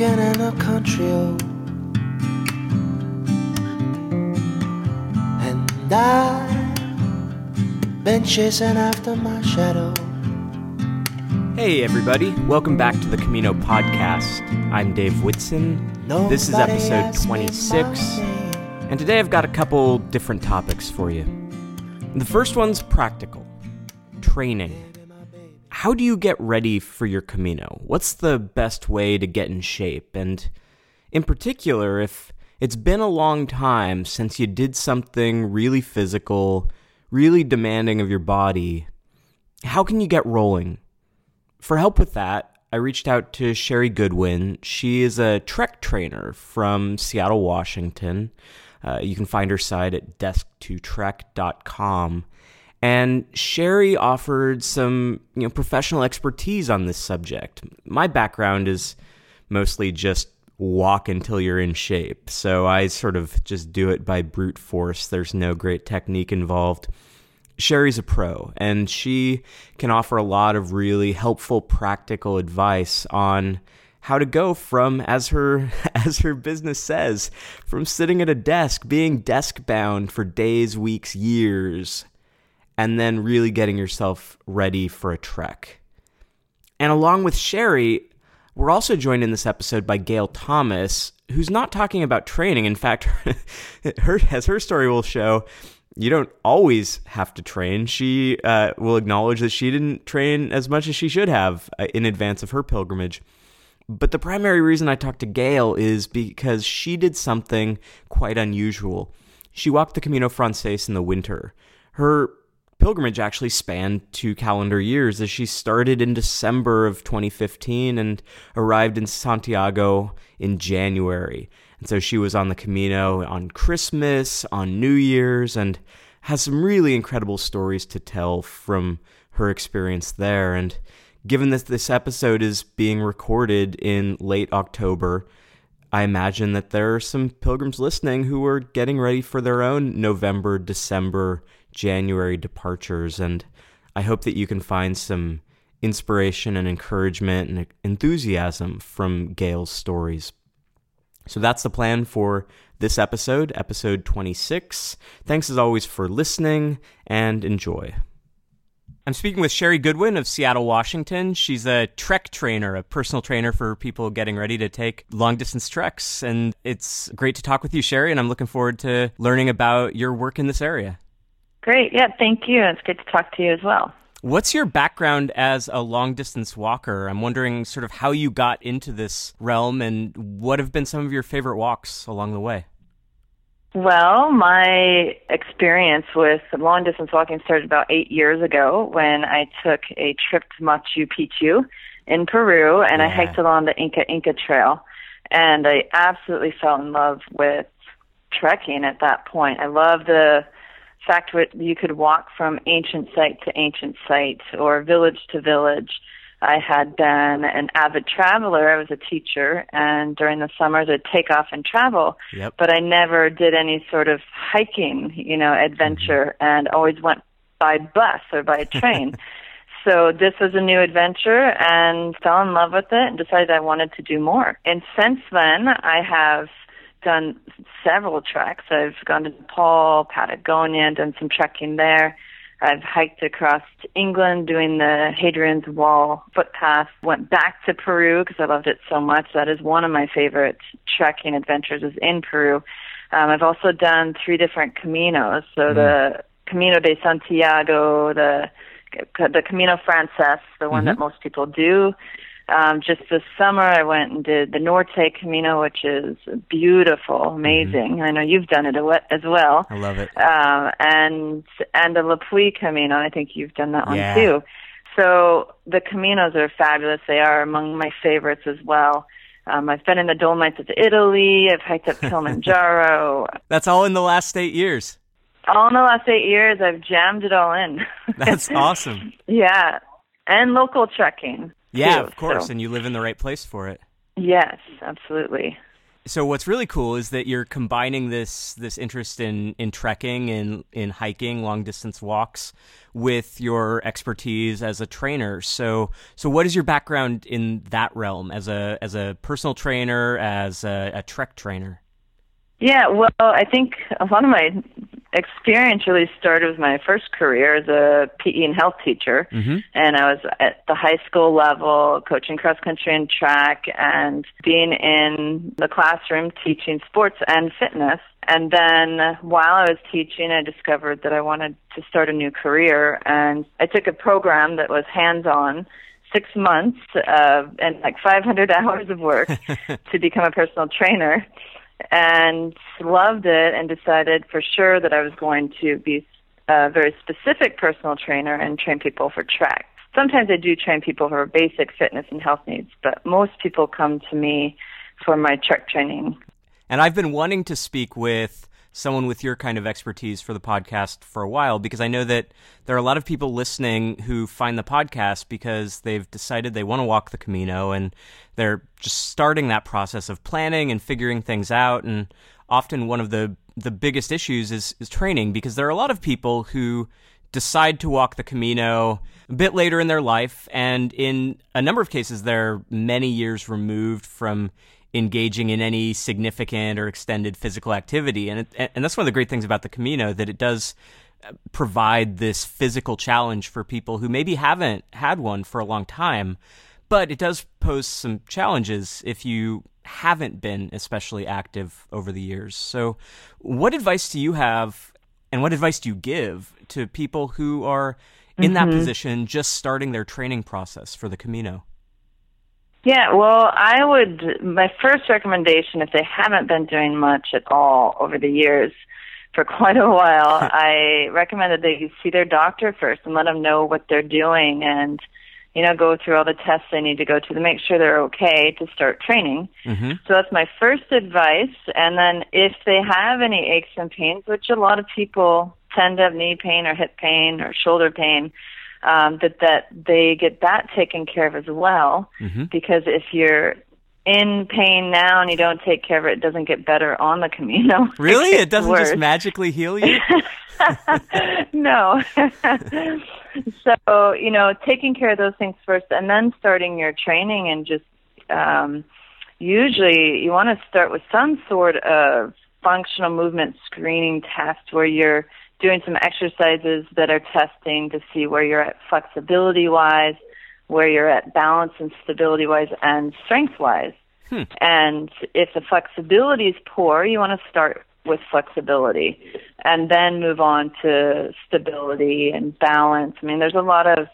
walking in a country. And I've been chasing after my shadow. Hey, everybody. Welcome back to the Camino Podcast. I'm Dave Whitson. This is episode 26. And today I've got a couple different topics for you. The first one's practical training. How do you get ready for your Camino? What's the best way to get in shape? And in particular, if it's been a long time since you did something really physical, really demanding of your body, how can you get rolling? For help with that, I reached out to Sheri Goodwin. She is a Trek trainer from Seattle, Washington. Uh, you can find her site at desktotrek.com. And Sheri offered some you know, professional expertise on this subject. My background is mostly just walk until you're in shape. So I sort of just do it by brute force. There's no great technique involved. Sheri's a pro, and she can offer a lot of really helpful, practical advice on how to go from, as her as her business says, from sitting at a desk, being desk bound for days, weeks, years, and then really getting yourself ready for a trek. And along with Sheri, we're also joined in this episode by Gayle Thomas, who's not talking about training. In fact, her, as her story will show, you don't always have to train. She uh, will acknowledge that she didn't train as much as she should have uh, in advance of her pilgrimage. But the primary reason I talked to Gayle is because she did something quite unusual. She walked the Camino Frances in the winter. Her pilgrimage actually spanned two calendar years as she started in December of 2015 and arrived in Santiago in January. And so she was on the Camino on Christmas, on New Year's, and has some really incredible stories to tell from her experience there. And given that this episode is being recorded in late October, I imagine that there are some pilgrims listening who are getting ready for their own November, December, January departures. And I hope that you can find some inspiration and encouragement and enthusiasm from Gayle's stories. So that's the plan for this episode, episode 26. Thanks as always for listening and enjoy. I'm speaking with Sheri Goodwin of Seattle, Washington. She's a trek trainer, a personal trainer for people getting ready to take long distance treks. And it's great to talk with you, Sheri, and I'm looking forward to learning about your work in this area. Great. Yeah, thank you. It's good to talk to you as well. What's your background as a long distance walker? I'm wondering sort of how you got into this realm and what have been some of your favorite walks along the way. Well, my experience with long distance walking started about eight years ago when I took a trip to Machu Picchu in Peru and I hiked along the Inca Inca Trail. And I absolutely fell in love with trekking at that point. I love the fact that you could walk from ancient site to ancient site or village to village. I had been an avid traveler. I was a teacher, and during the summers I'd take off and travel. Yep. But I never did any sort of hiking, you know, adventure, mm-hmm. and always went by bus or by train. so this was a new adventure, and fell in love with it, and decided I wanted to do more. And since then, I have done several treks. I've gone to Nepal, Patagonia, done some trekking there. I've hiked across to England doing the Hadrian's Wall footpath. Went back to Peru because I loved it so much. That is one of my favorite trekking adventures is in Peru. Um, I've also done three different caminos. So the Camino de Santiago, the the Camino Frances, the one that most people do. Um, just this summer, I went and did the Norte Camino, which is beautiful, amazing. I know you've done it as well I love it. um, and and the Le Puy Camino. I think you've done that Yeah. one too. So the Caminos are fabulous. They are among my favorites as well. Um, I've been in the Dolomites of Italy. I've hiked up Kilimanjaro. That's all in the last eight years. all in the last eight years, I've jammed it all in. That's awesome. yeah, and local trekking. Yeah, too, of course. so- And you live in the right place for it. yes, absolutely. So what's really cool is that you're combining this this interest in in trekking and in hiking, long distance walks, with your expertise as a trainer. So so what is your background in that realm as a as a personal trainer, as a, a trek trainer? Yeah, well, I think a lot of my experience really started with my first career as a PE and health teacher. Mm-hmm. And I was at the high school level coaching cross country and track and being in the classroom teaching sports and fitness. And then while I was teaching, I discovered that I wanted to start a new career. And I took a program that was hands on six months uh, and like 500 hours of work to become a personal trainer and loved it and decided for sure that I was going to be a very specific personal trainer and train people for track. Sometimes I do train people for basic fitness and health needs, but most people come to me for my track training. And I've been wanting to speak with someone with your kind of expertise for the podcast for a while because I know that there are a lot of people listening who find the podcast because they've decided they want to walk the Camino and they're just starting that process of planning and figuring things out. And often one of the the biggest issues is, is training because there are a lot of people who decide to walk the Camino a bit later in their life, and in a number of cases, they're many years removed from engaging in any significant or extended physical activity. And it, and that's one of the great things about the Camino that it does uh, provide this physical challenge for people who maybe haven't had one for a long time, but it does pose some challenges if you haven't been especially active over the years. So, what advice do you have and what advice do you give to people who are in mm-hmm. that position just starting their training process for the Camino? Yeah, well, I would, my first recommendation, if they haven't been doing much at all over the years, for quite a while, I recommend that they see their doctor first and let them know what they're doing and, you know, go through all the tests they need to go to to make sure they're okay to start training. Mm-hmm. So that's my first advice. And then if they have any aches and pains, which a lot of people tend to have knee pain or hip pain or shoulder pain, um, that that they get that taken care of as well. Mm-hmm. Because if you're in pain now and you don't take care of it, it doesn't get better on the Camino. Really, it, it doesn't worse. just magically heal you. no. so you know, taking care of those things first, and then starting your training, and just um, usually you want to start with some sort of functional movement screening test where you're doing some exercises that are testing to see where you're at flexibility wise, where you're at balance and stability wise, and strength wise. Hmm. And if the flexibility is poor, you want to start with flexibility and then move on to stability and balance. I mean, there's a lot of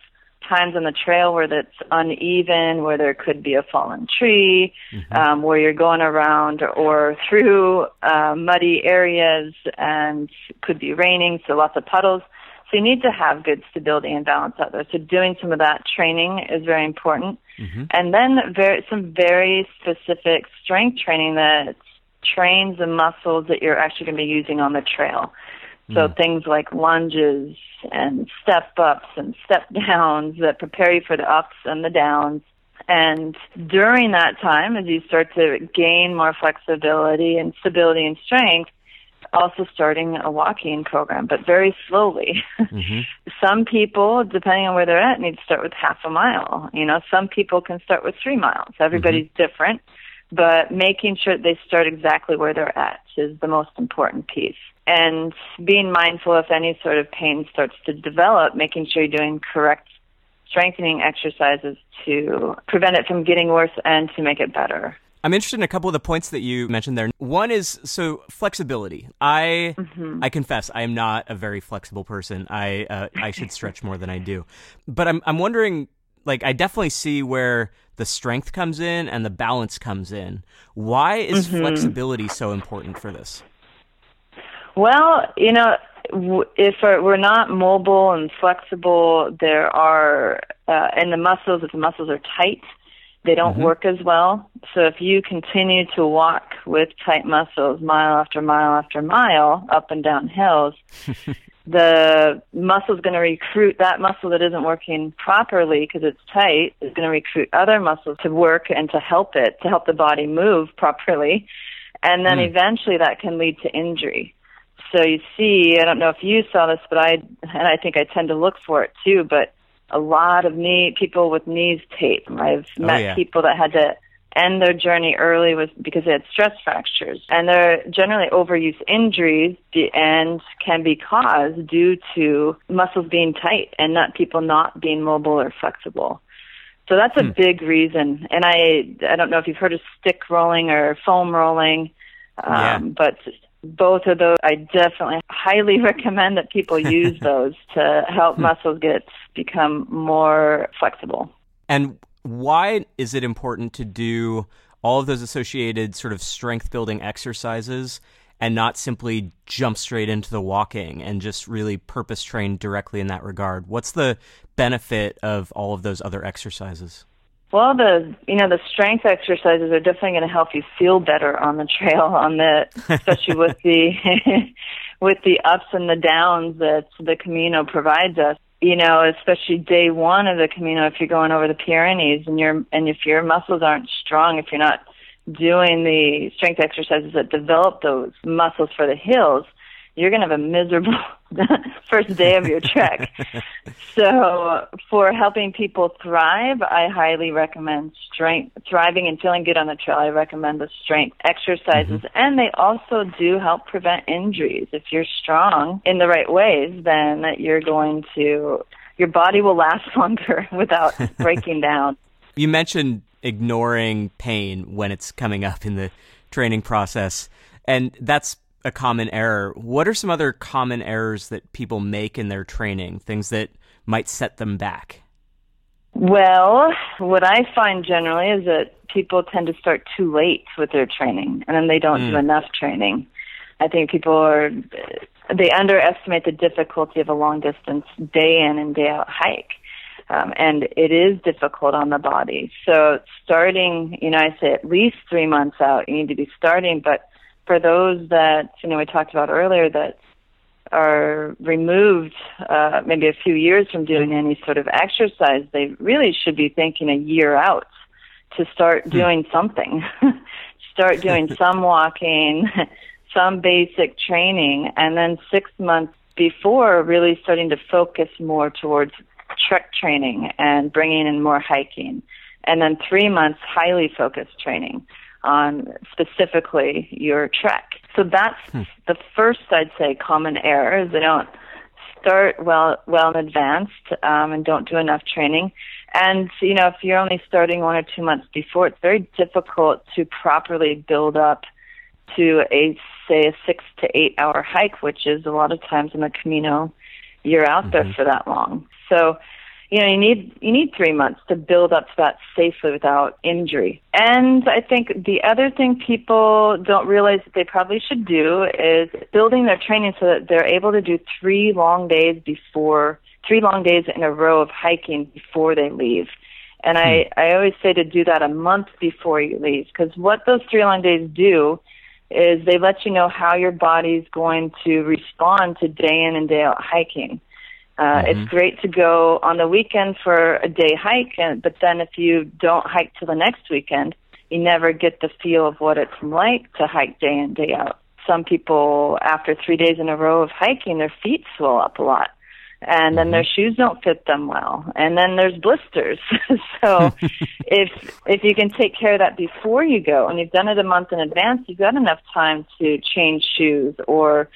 times on the trail where that's uneven, where there could be a fallen tree, mm-hmm. um, where you're going around or through uh, muddy areas and could be raining, so lots of puddles. So you need to have good stability and balance out there. So doing some of that training is very important. Mm-hmm. And then very, some very specific strength training that trains the muscles that you're actually going to be using on the trail. So Mm. things like lunges and step ups and step downs that prepare you for the ups and the downs. And during that time, as you start to gain more flexibility and stability and strength, also starting a walking program, but very slowly. Mm-hmm. some people, depending on where they're at, need to start with half a mile. You know, some people can start with three miles. Everybody's different, but making sure they start exactly where they're at is the most important piece. And being mindful if any sort of pain starts to develop, making sure you're doing correct strengthening exercises to prevent it from getting worse and to make it better. I'm interested in a couple of the points that you mentioned there. One is so flexibility. I Mm-hmm. I confess I am not a very flexible person. I uh, I should stretch more than I do. But I'm I'm wondering like I definitely see where the strength comes in and the balance comes in. Why is Mm-hmm. flexibility so important for this? Well, you know, if we're not mobile and flexible, there are, uh, and the muscles, if the muscles are tight, they don't Mhm. work as well. So if you continue to walk with tight muscles mile after mile after mile up and down hills, the muscle's going to recruit that muscle that isn't working properly because it's tight is going to recruit other muscles to work and to help it to help the body move properly And then mm. eventually that can lead to injury. So you see, I don't know if you saw this, but I, and I think I tend to look for it too, but a lot of knee, people with knees tape. I've oh, met yeah. people that had to end their journey early was because they had stress fractures. And they're generally overuse injuries and can be caused due to muscles being tight and not people not being mobile or flexible. So that's a hmm. big reason. And I I don't know if you've heard of stick rolling or foam rolling, um, yeah. but both of those I definitely highly recommend that people use those to help hmm. muscles get become more flexible. And why is it important to do all of those associated sort of strength building exercises and not simply jump straight into the walking and just really purpose train directly in that regard? What's the benefit of all of those other exercises? Well, the you know the strength exercises are definitely going to help you feel better on the trail, on the especially with the with the ups and the downs that the Camino provides us. You know, especially day one of the Camino, if you're going over the Pyrenees and you're, and if your muscles aren't strong, if you're not doing the strength exercises that develop those muscles for the hills, you're going to have a miserable first day of your trek. so, for helping people thrive, I highly recommend strength, thriving and feeling good on the trail. I recommend the strength exercises, mm-hmm. and they also do help prevent injuries. If you're strong in the right ways, then you're going to your body will last longer without breaking down. You mentioned ignoring pain when it's coming up in the training process, and that's a common error. What are some other common errors that people make in their training? Things that might set them back? Well, what I find generally is that people tend to start too late with their training and then they don't mm. do enough training. I think people are they underestimate the difficulty of a long distance day in and day out hike. Um, and it is difficult on the body. So starting, you know, I say at least three months out, you need to be starting, but for those that you know we talked about earlier that are removed uh, maybe a few years from doing any sort of exercise, they really should be thinking a year out to start hmm. doing something. start doing some walking, some basic training, and then six months before really starting to focus more towards trek training and bringing in more hiking. And then three months highly focused training on specifically your trek. So that's hmm. the first, I'd say, common error is they don't start well well in advance um, and don't do enough training. And you know, if you're only starting one or two months before, it's very difficult to properly build up to a say a six to eight hour hike, which is a lot of times in the Camino, you're out mm-hmm. there for that long. So you know, you need you need three months to build up to that safely without injury. And I think the other thing people don't realize that they probably should do is building their training so that they're able to do three long days before three long days in a row of hiking before they leave. And I, hmm. I always say to do that a month before you leave because what those three long days do is they let you know how your body's going to respond to day in and day out hiking. Uh, mm-hmm. It's great to go on the weekend for a day hike, and, but then if you don't hike till the next weekend, you never get the feel of what it's like to hike day in, day out. Some people, after three days in a row of hiking, their feet swell up a lot. And then mm-hmm. their shoes don't fit them well. And then there's blisters. so if if you can take care of that before you go and you've done it a month in advance, you've got enough time to change shoes or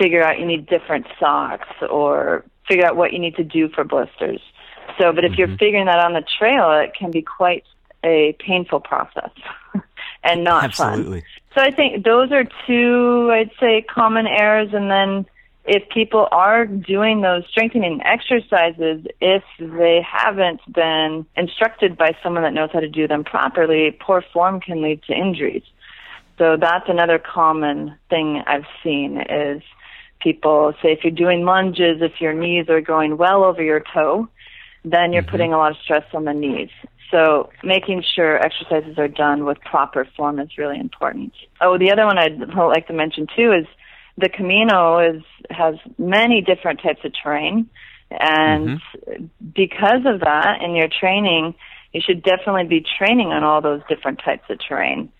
figure out you need different socks or figure out what you need to do for blisters. So, but if mm-hmm. you're figuring that on the trail, it can be quite a painful process and not Absolutely. fun. So I think those are two, I'd say, common errors. And then if people are doing those strengthening exercises, if they haven't been instructed by someone that knows how to do them properly, poor form can lead to injuries. So that's another common thing I've seen is people say if you're doing lunges, if your knees are going well over your toe, then you're mm-hmm. putting a lot of stress on the knees. So making sure exercises are done with proper form is really important. Oh, the other one I'd like to mention too is the Camino is has many different types of terrain, and mm-hmm. because of that, in your training, you should definitely be training on all those different types of terrain.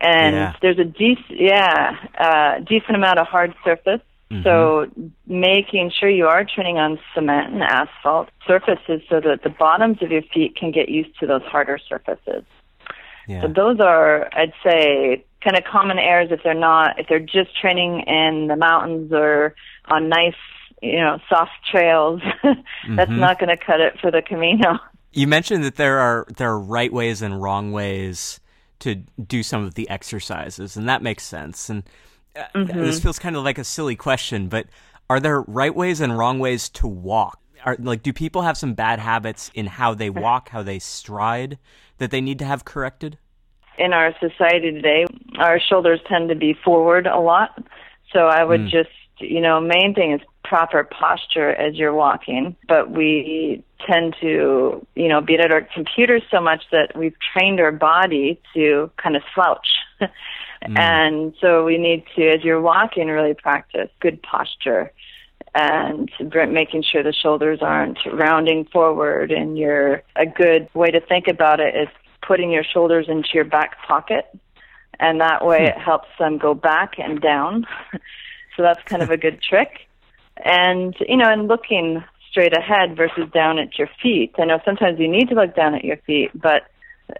and Yeah. there's a decent yeah uh, decent amount of hard surface. Mm-hmm. So making sure you are training on cement and asphalt surfaces so that the bottoms of your feet can get used to those harder surfaces. Yeah. So those are, I'd say, kind of common errors if they're not, if they're just training in the mountains or on nice, you know, soft trails. That's mm-hmm. not going to cut it for the Camino. You mentioned that there are there are right ways and wrong ways to do some of the exercises, and that makes sense. And Mm-hmm. this feels kind of like a silly question, but are there right ways and wrong ways to walk? Are like do people have some bad habits in how they walk, how they stride that they need to have corrected? in our society today, our shoulders tend to be forward a lot. So I would just, you know, main thing is proper posture as you're walking. But we tend to, you know, be at our computers so much that we've trained our body to kind of slouch. Mm. And so we need to, as you're walking, really practice good posture and br- making sure the shoulders aren't rounding forward. And you're a good way to think about it is putting your shoulders into your back pocket, and that way hmm. it helps them go back and down. so that's kind of a good trick. And you know, and looking straight ahead versus down at your feet. I know sometimes you need to look down at your feet, but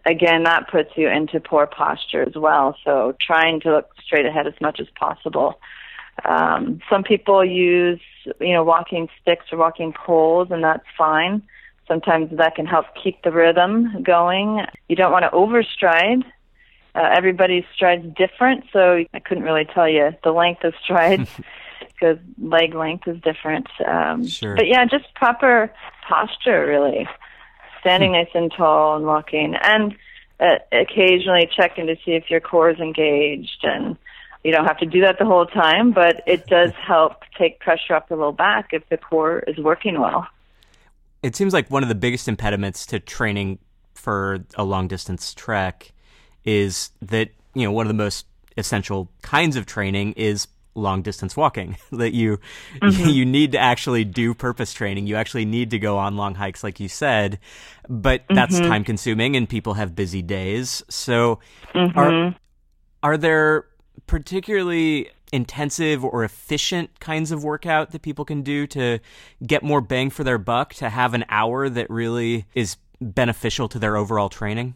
again, that puts you into poor posture as well. So trying to look straight ahead as much as possible. Um, some people use, you know, walking sticks or walking poles, and that's fine. Sometimes that can help keep the rhythm going. You don't want to overstride. Uh, everybody's stride's different, so I couldn't really tell you the length of strides because leg length is different. Um, Sure. But yeah, just proper posture, really. Standing nice and tall and walking, and uh, occasionally checking to see if your core is engaged. And you don't have to do that the whole time, but it does help take pressure off the low back if the core is working well. It seems like one of the biggest impediments to training for a long distance trek is that, you know, one of the most essential kinds of training is long distance walking that you mm-hmm. you need to actually do purpose training. You actually need to go on long hikes like you said but that's mm-hmm. time consuming and people have busy days. So are mm-hmm. are there particularly intensive or efficient kinds of workout that people can do to get more bang for their buck to have an hour that really is beneficial to their overall training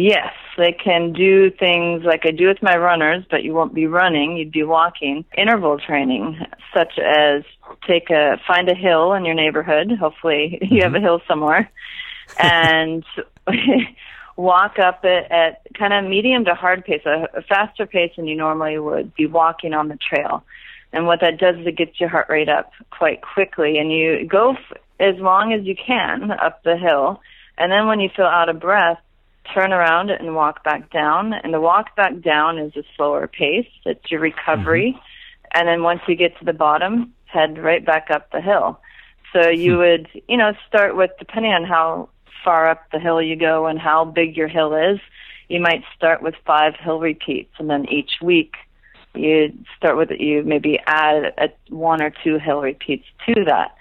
Yes, they can do things like I do with my runners, but you won't be running, you'd be walking. Interval training, such as take a find a hill in your neighborhood, hopefully you have a mm-hmm. hill somewhere, and walk up it at kind of medium to hard pace, a, a faster pace than you normally would be walking on the trail. And what that does is it gets your heart rate up quite quickly, and you go f- as long as you can up the hill. And then when you feel out of breath, turn around and walk back down. And the walk back down is a slower pace. It's your recovery. Mm-hmm. And then once you get to the bottom, head right back up the hill. So hmm. you would, you know, start with, depending on how far up the hill you go and how big your hill is, you might start with five hill repeats. And then each week, you start with, you maybe add a, one or two hill repeats to that.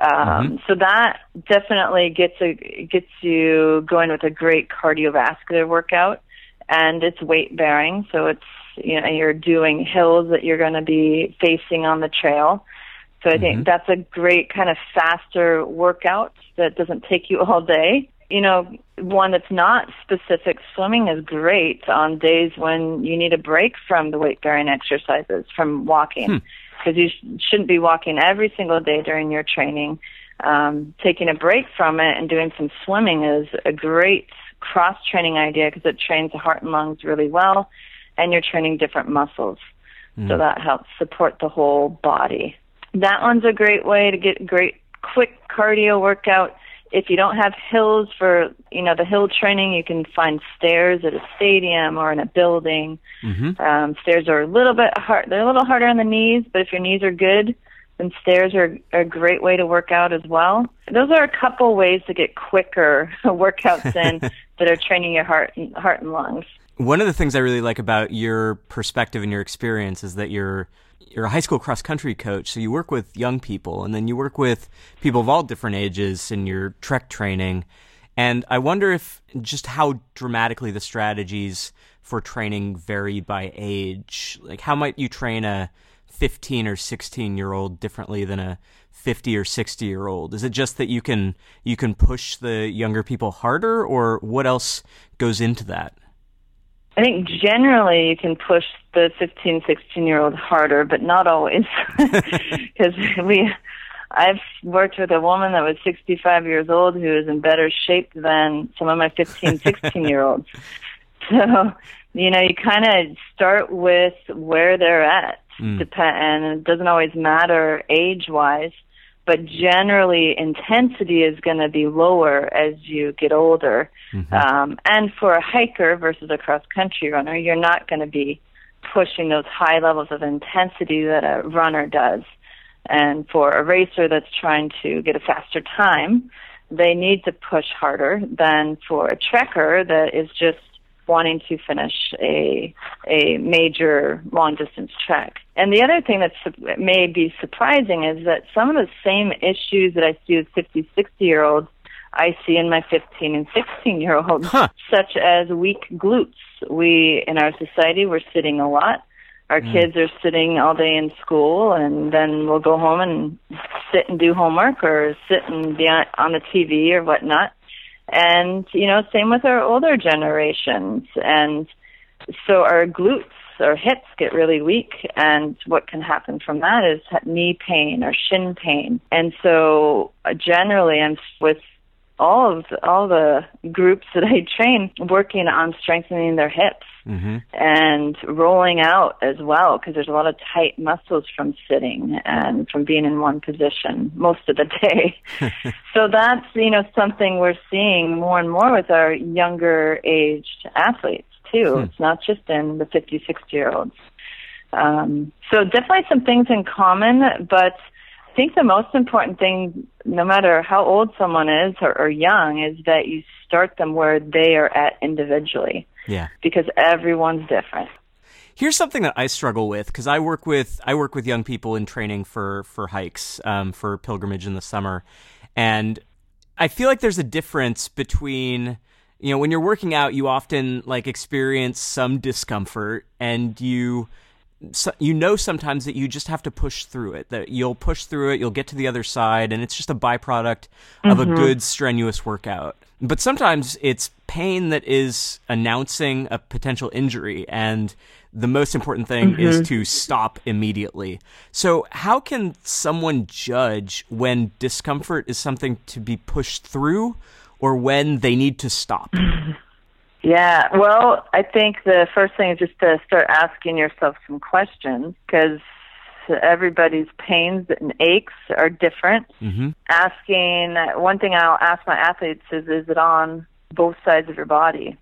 Um, mm-hmm. So that definitely gets a, gets you going with a great cardiovascular workout, and it's weight bearing. So it's you know you're doing hills that you're going to be facing on the trail. So I think mm-hmm. that's a great kind of faster workout that doesn't take you all day. You know, one that's not specific swimming is great on days when you need a break from the weight bearing exercises from walking hmm. Because you sh- shouldn't be walking every single day during your training. Um, taking a break from it and doing some swimming is a great cross training idea because it trains the heart and lungs really well, and you're training different muscles. So that helps support the whole body. That one's a great way to get great quick cardio workout. If you don't have hills for, you know, the hill training, you can find stairs at a stadium or in a building. Um, stairs are a little bit hard. They're a little harder on the knees, but if your knees are good, then stairs are, are a great way to work out as well. Those are a couple ways to get quicker workouts in that are training your heart and, heart and lungs. One of the things I really like about your perspective and your experience is that you're you're a high school cross country coach, so you work with young people, and then you work with people of all different ages in your trek training. And I wonder if just how dramatically the strategies for training vary by age? Like, how might you train a 15 or 16 year old differently than a 50 or 60 year old? Is it just that you can you can push the younger people harder, or what else goes into that? I think generally you can push the 15, 16 year old harder, but not always. Because we, I've worked with a woman that was 65 years old who is in better shape than some of my 15, 16 year olds. So, you know, you kind of start with where they're at. Mm. And it doesn't always matter age wise but generally intensity is going to be lower as you get older. Mm-hmm. Um, and for a hiker versus a cross country runner, you're not going to be pushing those high levels of intensity that a runner does. And for a racer that's trying to get a faster time, they need to push harder than for a trekker that is just wanting to finish a a major long distance trek. And the other thing that may be surprising is that some of the same issues that I see with 50, 60 year olds, I see in my 15 and 16 year olds, huh. such as weak glutes. We, in our society, we're sitting a lot. Our mm. kids are sitting all day in school, and then we'll go home and sit and do homework or sit and be on, on the TV or whatnot. And, you know, same with our older generations. And so our glutes, our hips get really weak. And what can happen from that is knee pain or shin pain. And so uh, generally I'm with all of the, all the groups that I train working on strengthening their hips mm-hmm. and rolling out as well because there's a lot of tight muscles from sitting and from being in one position most of the day. so that's you know something we're seeing more and more with our younger aged athletes too. Hmm. It's not just in the 50, 60 year olds. Um, so definitely some things in common, but I think the most important thing, no matter how old someone is or, or young, is that you start them where they are at individually. Yeah. Because everyone's different. Here's something that I struggle with because I work with I work with young people in training for for hikes um, for pilgrimage in the summer, and I feel like there's a difference between you know when you're working out you often like experience some discomfort and you so you know sometimes that you just have to push through it that you'll push through it you'll get to the other side and it's just a byproduct of mm-hmm. a good strenuous workout but sometimes it's pain that is announcing a potential injury and the most important thing mm-hmm. is to stop immediately. So, how can someone judge when discomfort is something to be pushed through or when they need to stop? Yeah, well, I think the first thing is just to start asking yourself some questions because everybody's pains and aches are different. Mm-hmm. Asking one thing I'll ask my athletes is, is it on both sides of your body?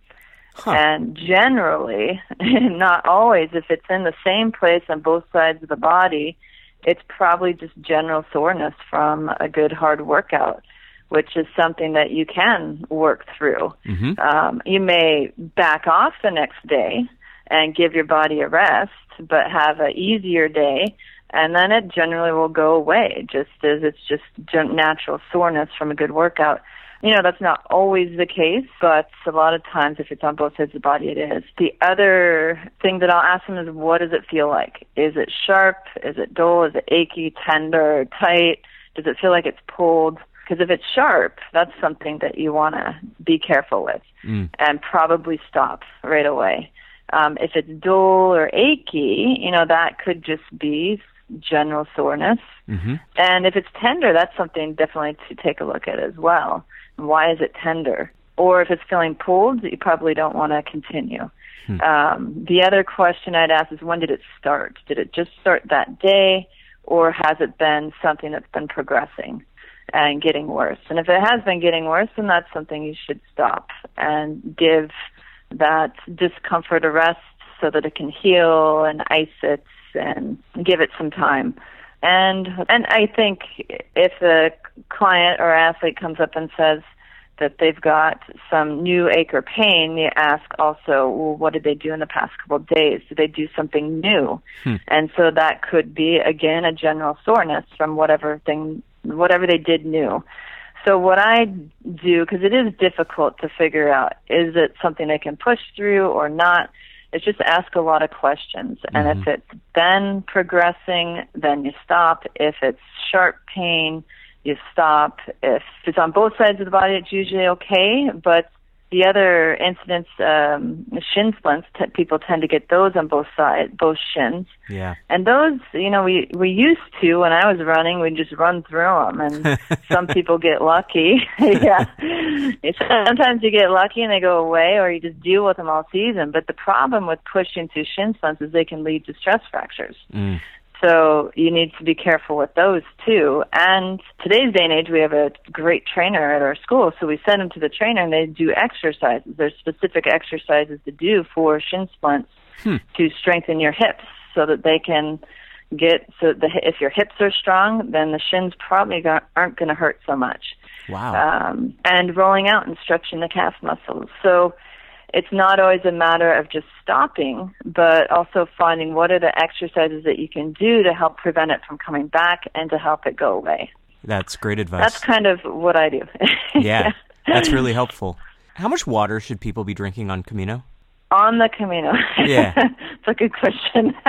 Huh. And generally, not always, if it's in the same place on both sides of the body, it's probably just general soreness from a good hard workout which is something that you can work through. Mm-hmm. Um, you may back off the next day and give your body a rest, but have an easier day, and then it generally will go away, just as it's just natural soreness from a good workout. You know, that's not always the case, but a lot of times if it's on both sides of the body, it is. The other thing that I'll ask them is, what does it feel like? Is it sharp? Is it dull? Is it achy, tender, tight? Does it feel like it's pulled? Because if it's sharp, that's something that you want to be careful with mm. and probably stop right away. Um, if it's dull or achy, you know, that could just be general soreness. Mm-hmm. And if it's tender, that's something definitely to take a look at as well. Why is it tender? Or if it's feeling pulled, you probably don't want to continue. Hmm. Um, the other question I'd ask is when did it start? Did it just start that day, or has it been something that's been progressing? And getting worse. And if it has been getting worse, then that's something you should stop and give that discomfort a rest so that it can heal and ice it and give it some time. And and I think if the client or athlete comes up and says that they've got some new ache or pain, you ask also, well, what did they do in the past couple of days? Did they do something new? Hmm. And so that could be again a general soreness from whatever thing whatever they did new. So what I do, because it is difficult to figure out, is it something they can push through or not? It's just ask a lot of questions. And if Mm-hmm. it's then progressing, then you stop. If it's sharp pain, you stop. If it's on both sides of the body, it's usually okay. But the other incidents, um, shin splints, t- people tend to get those on both sides, both shins. Yeah. And those, you know, we we used to when I was running, we'd just run through them, and some people get lucky. yeah, sometimes you get lucky and they go away, or you just deal with them all season. But the problem with pushing through shin splints is they can lead to stress fractures. Mm. So you need to be careful with those too. And today's day and age, we have a great trainer at our school. So we send them to the trainer and they do exercises. There's specific exercises to do for shin splints to strengthen your hips so that they can get, so the, if your hips are strong, then the shins probably go- aren't going to hurt so much. Wow. Um, and rolling out and stretching the calf muscles. So it's not always a matter of just stopping, but also finding what are the exercises that you can do to help prevent it from coming back and to help it go away. That's great advice. That's kind of what I do. yeah. That's really helpful. How much water should people be drinking on Camino? On the Camino. Yeah. it's a good question.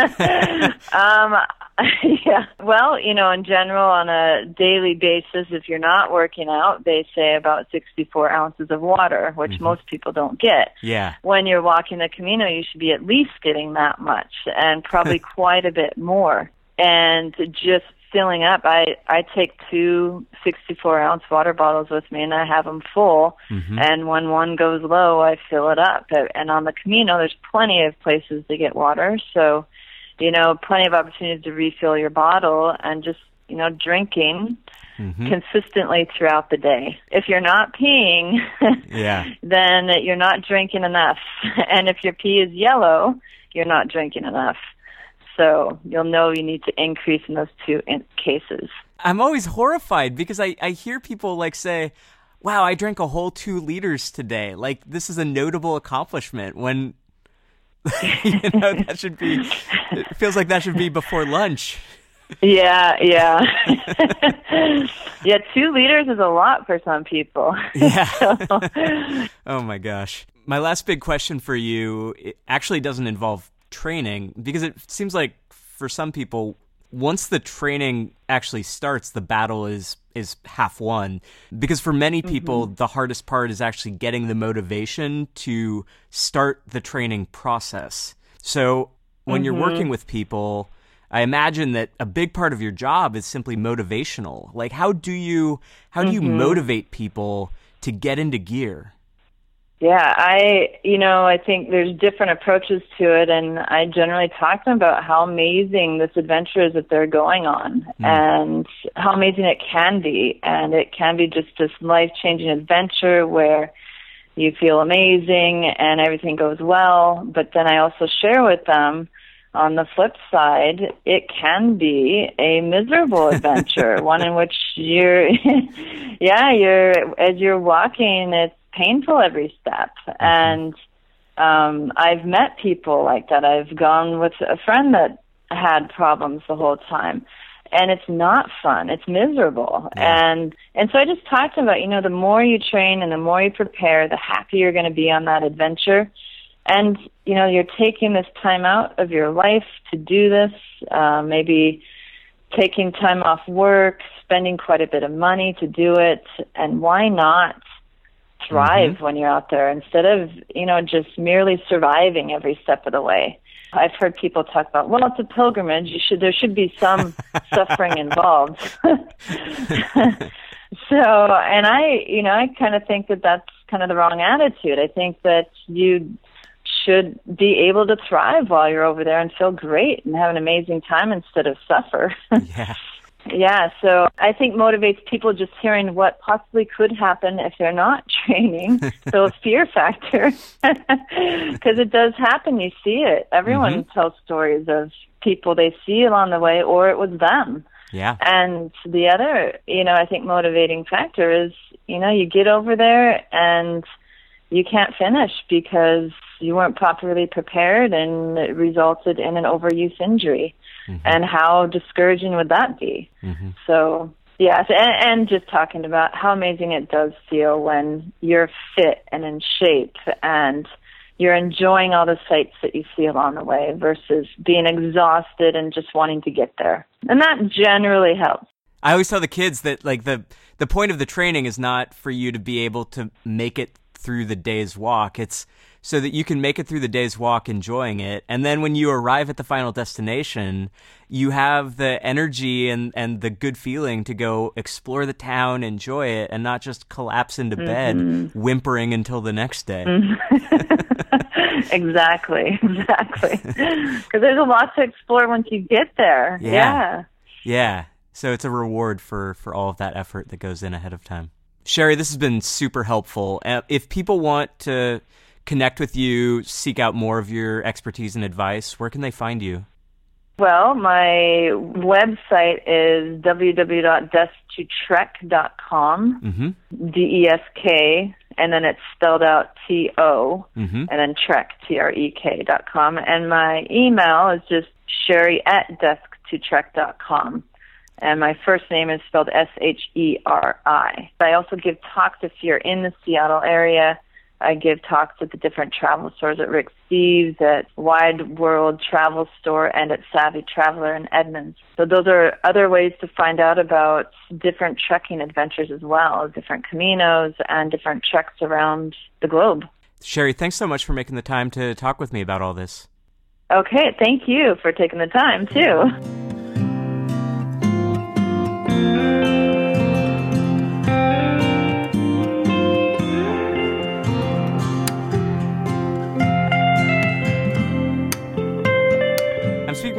um, yeah. Well, you know, in general, on a daily basis, if you're not working out, they say about 64 ounces of water, which Mm-hmm. most people don't get. Yeah. when you're walking the Camino, you should be at least getting that much and probably quite a bit more. And just filling up, I, I take two 64 ounce water bottles with me and I have them full. And when one goes low, I fill it up. And on the Camino, there's plenty of places to get water. So, you know, plenty of opportunities to refill your bottle and just, you know, drinking mm-hmm. consistently throughout the day. If you're not peeing, Yeah. then you're not drinking enough. And if your pee is yellow, you're not drinking enough. So you'll know you need to increase in those two in- cases. I'm always horrified because I, I hear people like say, wow, I drank a whole two liters today. Like, this is a notable accomplishment when, you know, that should be, it feels like that should be before lunch. Yeah, yeah. yeah, two liters is a lot for some people. Yeah. oh my gosh. My last big question for you it actually doesn't involve training because it seems like for some people once the training actually starts the battle is is half won because for many mm-hmm. people the hardest part is actually getting the motivation to start the training process. So when you're mm-hmm. working with people I imagine that a big part of your job is simply motivational. Like how do you how do you mm-hmm. motivate people to get into gear? Yeah, I, you know, I think there's different approaches to it, and I generally talk to them about how amazing this adventure is that they're going on, hmm. and how amazing it can be, and it can be just this life-changing adventure where you feel amazing and everything goes well. But then I also share with them on the flip side, it can be a miserable adventure, one in which you're, yeah, you're, as you're walking, it's painful every step. And, um, I've met people like that. I've gone with a friend that had problems the whole time. And it's not fun. It's miserable. And, and so I just talked about, you know, the more you train and the more you prepare, the happier you're going to be on that adventure and you know you're taking this time out of your life to do this uh, maybe taking time off work spending quite a bit of money to do it and why not thrive mm-hmm. when you're out there instead of you know just merely surviving every step of the way. I've heard people talk about well it's a pilgrimage. You should there should be some suffering involved. So and i you know i kind of think that that's kind of the wrong attitude. I think that you should be able to thrive while you're over there and feel great and have an amazing time instead of suffer. Yeah. yeah, so I think motivates people just hearing what possibly could happen if they're not training. so a fear factor, because it does happen. You see it. Everyone mm-hmm. tells stories of people they see along the way, or it was them. Yeah. And the other, you know, I think motivating factor is, you know, you get over there and you can't finish because you weren't properly prepared and it resulted in an overuse injury. Mm-hmm. And how discouraging would that be? Mm-hmm. So Yes, and, and just talking about how amazing it does feel when you're fit and in shape and you're enjoying all the sights that you see along the way versus being exhausted and just wanting to get there. And that generally helps. I always tell the kids that like the the point of the training is not for you to be able to make it through the day's walk. It's so that you can make it through the day's walk enjoying it. And then when you arrive at the final destination, you have the energy and, and the good feeling to go explore the town, enjoy it, and not just collapse into bed Mm-hmm. whimpering until the next day. exactly, exactly. Because there's a lot to explore once you get there. Yeah. yeah. Yeah. So it's a reward for for all of that effort that goes in ahead of time. Sheri, this has been super helpful. Uh, if people want to connect with you, seek out more of your expertise and advice, where can they find you? Well, my website is www.desktotrek.com, Mm-hmm. D E S K, and then it's spelled out T O, Mm-hmm. and then trek, T R E K dot com. And my email is just sheri at desktotrek.com. And my first name is spelled S H E R I. I also give talks if you're in the Seattle area. I give talks at the different travel stores at Rick Steves, at Wide World Travel Store, and at Savvy Traveler in Edmonds. So those are other ways to find out about different trekking adventures as well, different caminos and different treks around the globe. Sheri, thanks so much for making the time to talk with me about all this. Okay, thank you for taking the time too.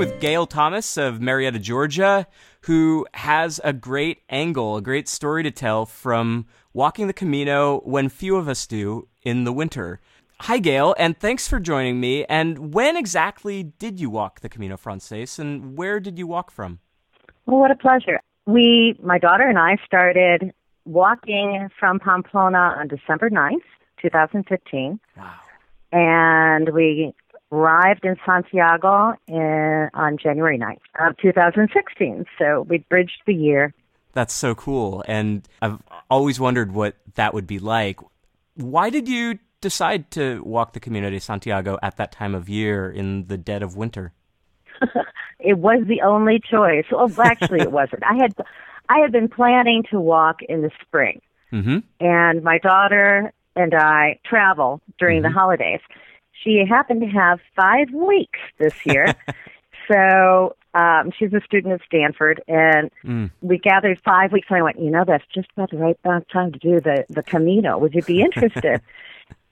with Gayle Thomas of Marietta, Georgia, who has a great angle, a great story to tell from walking the Camino when few of us do in the winter. Hi, Gayle, and thanks for joining me. And when exactly did you walk the Camino Frances, and where did you walk from? Well, what a pleasure. We, my daughter and I, started walking from Pamplona on December 9th, 2015, Wow. and we arrived in Santiago in, on January 9th of 2016. So we bridged the year. That's so cool. And I've always wondered what that would be like. Why did you decide to walk the Camino de Santiago at that time of year in the dead of winter? It was the only choice. Well, actually, it wasn't. I had, I had been planning to walk in the spring. Mm-hmm. and my daughter and I travel during the holidays. She happened to have five weeks this year, so um, she's a student at Stanford, and Mm. we gathered five weeks. And I went, you know, that's just about the right time to do the the Camino. Would you be interested?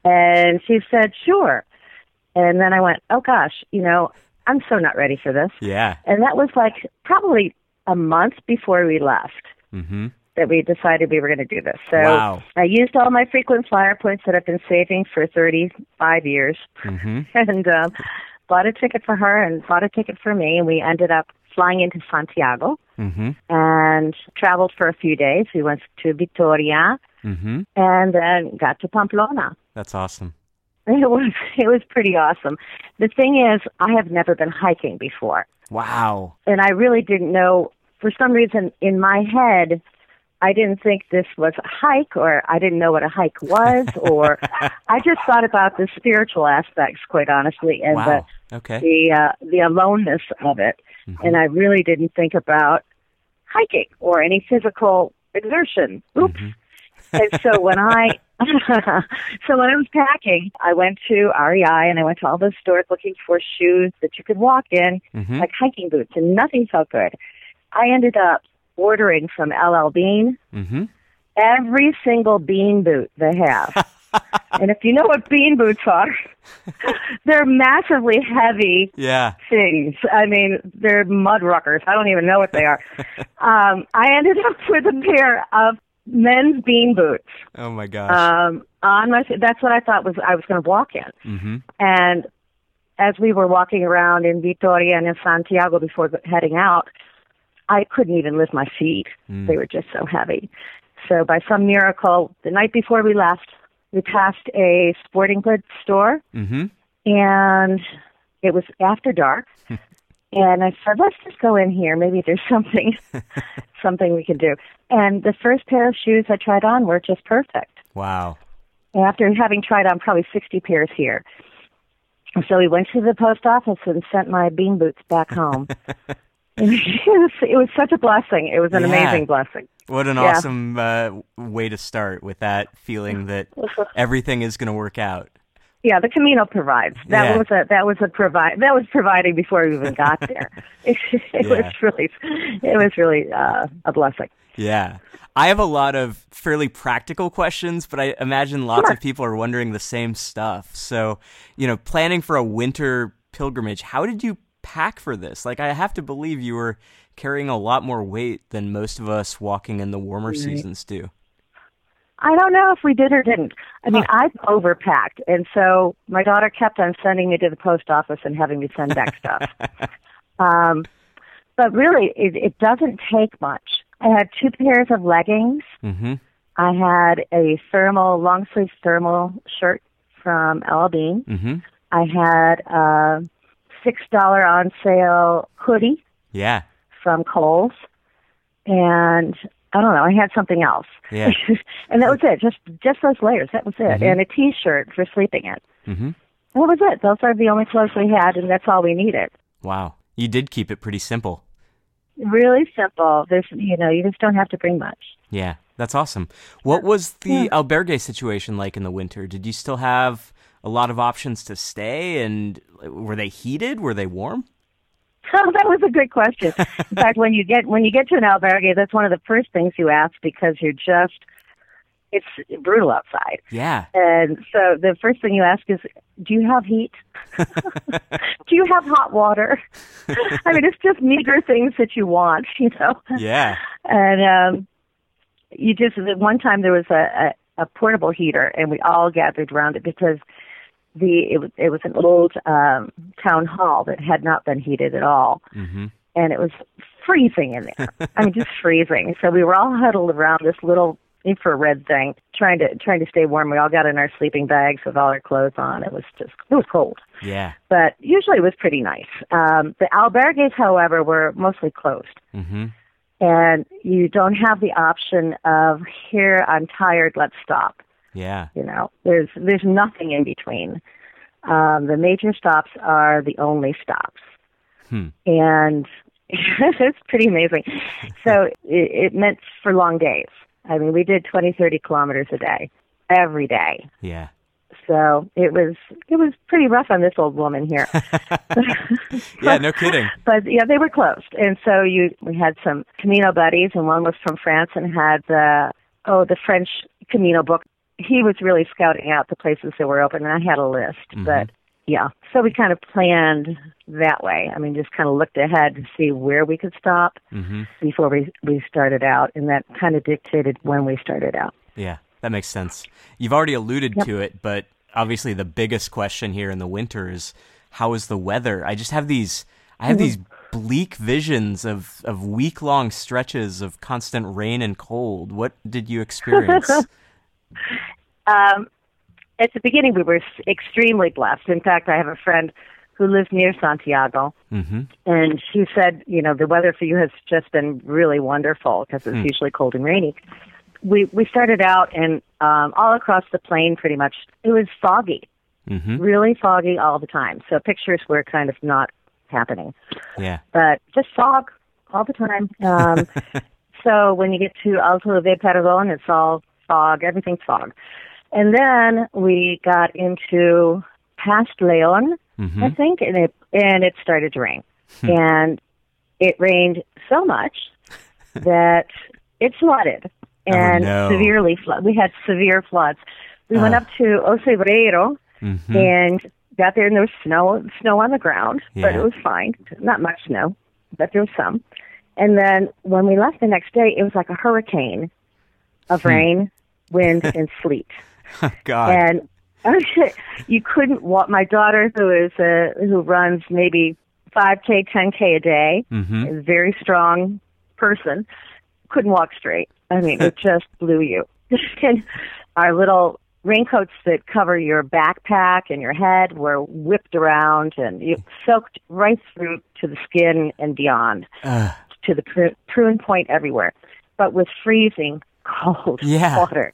and she said, sure. And then I went, oh gosh, you know, I'm so not ready for this. Yeah. And that was like probably a month before we left Mm-hmm. That we decided we were going to do this. So Wow. I used all my frequent flyer points that I've been saving for 35 years Mm-hmm. and um, bought a ticket for her and bought a ticket for me. And we ended up flying into Santiago Mm-hmm. and traveled for a few days. We went to Vitoria Mm-hmm. and then got to Pamplona. That's awesome. It was it was pretty awesome. The thing is, I have never been hiking before, Wow. and I really didn't know. For some reason, in my head, I didn't think this was a hike, or I didn't know what a hike was, or I just thought about the spiritual aspects, quite honestly, and Wow. Okay. the the uh, the aloneness of it. And I really didn't think about hiking or any physical exertion. Oops. and so when I so when I was packing, I went to REI and I went to all those stores looking for shoes that you could walk in, Mhm. like hiking boots, and nothing felt good. I ended up ordering from LL Bean Mm-hmm. every single bean boot they have. and if you know what bean boots are, they're massively heavy Yeah. things. I mean, they're mud ruckers. I don't even know what they are. um, I ended up with a pair of men's bean boots. Oh my gosh. Um, on my that's what I thought was I was going to walk in. mm-hmm. And as we were walking around in Vitoria and in Santiago before heading out, I couldn't even lift my feet. They were just so heavy. So by some miracle, the night before we left, we passed a sporting goods store Mm-hmm. and it was after dark And I said, let's just go in here. Maybe there's something, something we can do. And the first pair of shoes I tried on were just perfect. Wow. After having tried on probably 60 pairs here. So we went to the post office and sent my bean boots back home. it, was, such a blessing. It was an Yeah. amazing blessing. What an Yeah. awesome uh, way to start with that feeling that everything is going to work out. Yeah, the Camino provides. That Yeah. was a that was a provide that was providing before we even got there. it was really it was really uh, a blessing. Yeah. I have a lot of fairly practical questions, but I imagine lots Sure. of people are wondering the same stuff. So, you know, planning for a winter pilgrimage, how did you pack for this? Like, I have to believe you were carrying a lot more weight than most of us walking in the warmer seasons do. I don't know if we did or didn't. I mean, I overpacked, and so my daughter kept on sending me to the post office and having me send back stuff. um, but really, it, it doesn't take much. I had two pairs of leggings. Mm-hmm. I had a thermal, long sleeve thermal shirt from LL Bean. Mm-hmm. I had a six dollar on sale hoodie Yeah. from Kohl's, and I don't know. I had something else. Yeah. and that was it. Just just those layers. That was it. And a T-shirt for sleeping in. Mm-hmm. That was it. Those are the only clothes we had, and that's all we needed. Wow. You did keep it pretty simple. Really simple. There's, you know, you just don't have to bring much. Yeah, that's awesome. What was the albergue situation like in the winter? Did you still have a lot of options to stay and were they heated? Were they warm? Oh, that was a good question. In fact, when you get when you get to an albergue, that's one of the first things you ask because you're just it's brutal outside. Yeah. And so the first thing you ask is, do you have heat? do you have hot water? I mean, it's just meager things that you want, you know. Yeah. And um, you just one time there was a, a, a portable heater, and we all gathered around it because the it was it was an old um, town hall that had not been heated at all, Mm-hmm. and it was freezing in there. I mean, just freezing. So we were all huddled around this little infrared thing, trying to trying to stay warm. We all got in our sleeping bags with all our clothes on. It was just it was cold, Yeah. but usually it was pretty nice. Um, the albergues, however, were mostly closed Mm-hmm. and you don't have the option of here I'm tired, let's stop. Yeah. You know, there's there's nothing in between. Um, the major stops are the only stops, Hmm. and it's pretty amazing. So it, it meant for long days. I mean, we did 20, 30 kilometers a day, every day. Yeah. So it was it was pretty rough on this old woman here. Yeah, no kidding. but yeah, they were closed, and so you we had some Camino buddies, and one was from France and had the oh the French Camino book. He was really scouting out the places that were open, and I had a list. But yeah, so we kind of planned that way. I mean, just kind of looked ahead to see where we could stop Mm-hmm. before we we started out, and that kind of dictated when we started out. Yeah, that makes sense. You've already alluded to it, but obviously the biggest question here in the winter is how is the weather? I just have these I have these bleak visions of, of week long stretches of constant rain and cold. What did you experience? Um, at the beginning, we were extremely blessed. In fact, I have a friend who lives near Santiago, mm-hmm. and she said, you know, the weather for you has just been really wonderful because it's usually cold and rainy. We we started out and um, all across the plain, pretty much, it was foggy, Mm-hmm. really foggy all the time. So pictures were kind of not happening, Yeah. but just fog all the time. Um, so when you get to Alto de Perdon, it's all fog, everything's fog. And then we got into past Leon, Mm-hmm. I think, and it and it started to rain, and it rained so much that it flooded and no. severely flood. We had severe floods. We went Ah. up to O Cebreiro Mm-hmm. and got there, and there was snow snow on the ground, but it was fine. Not much snow, but there was some. And then when we left the next day, it was like a hurricane of Hmm. rain, wind, and sleet God. and you couldn't walk. My daughter, who is uh, who runs maybe five k, ten k a day, mm-hmm. is a very strong person, couldn't walk straight. I mean, it just blew you. and our little raincoats that cover your backpack and your head were whipped around and you soaked right through to the skin and beyond Ugh. to the pru- prune point everywhere, but with freezing cold Yeah. water.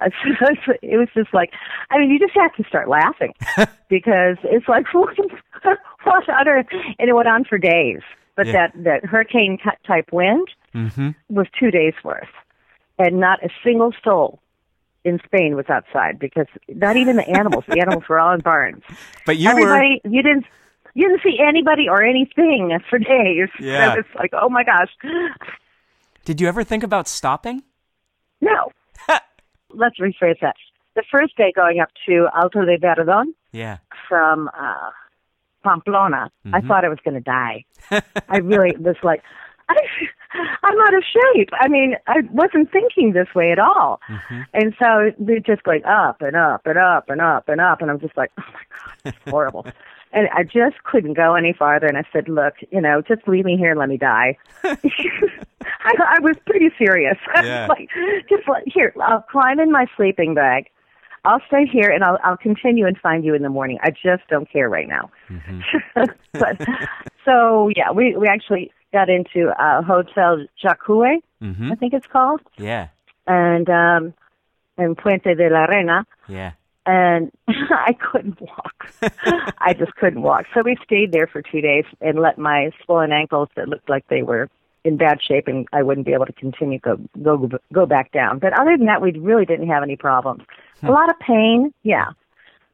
So It was just like, I mean, you just have to start laughing because it's like, what, what and it went on for days. But Yeah. that, that hurricane type wind Mm-hmm. was two days worth. And not a single soul in Spain was outside because not even the animals, the animals were all in barns. But you were. You didn't, you didn't see anybody or anything for days. Yeah. So it's like, oh my gosh. Did you ever think about stopping? No. Let's rephrase that. The first day going up to Alto de Perdon Yeah. from uh, Pamplona, I thought I was going to die. I really was like, I, I'm out of shape. I mean, I wasn't thinking this way at all. And so we're just going up and up and up and up and up. And I'm just like, oh my God, it's horrible. and I just couldn't go any farther. And I said, look, you know, just leave me here and let me die. I, I was pretty serious. Yeah. like, just like, here, I'll climb in my sleeping bag. I'll stay here and I'll I'll continue and find you in the morning. I just don't care right now. but so yeah, we we actually got into uh Hotel Jakue, Mm-hmm. I think it's called, Yeah. and um in Puente de la Reina Yeah. And I couldn't walk. I just couldn't walk. So we stayed there for two days and let my swollen ankles that looked like they were in bad shape and I wouldn't be able to continue go go go back down. But other than that, we really didn't have any problems. A lot of pain, yeah,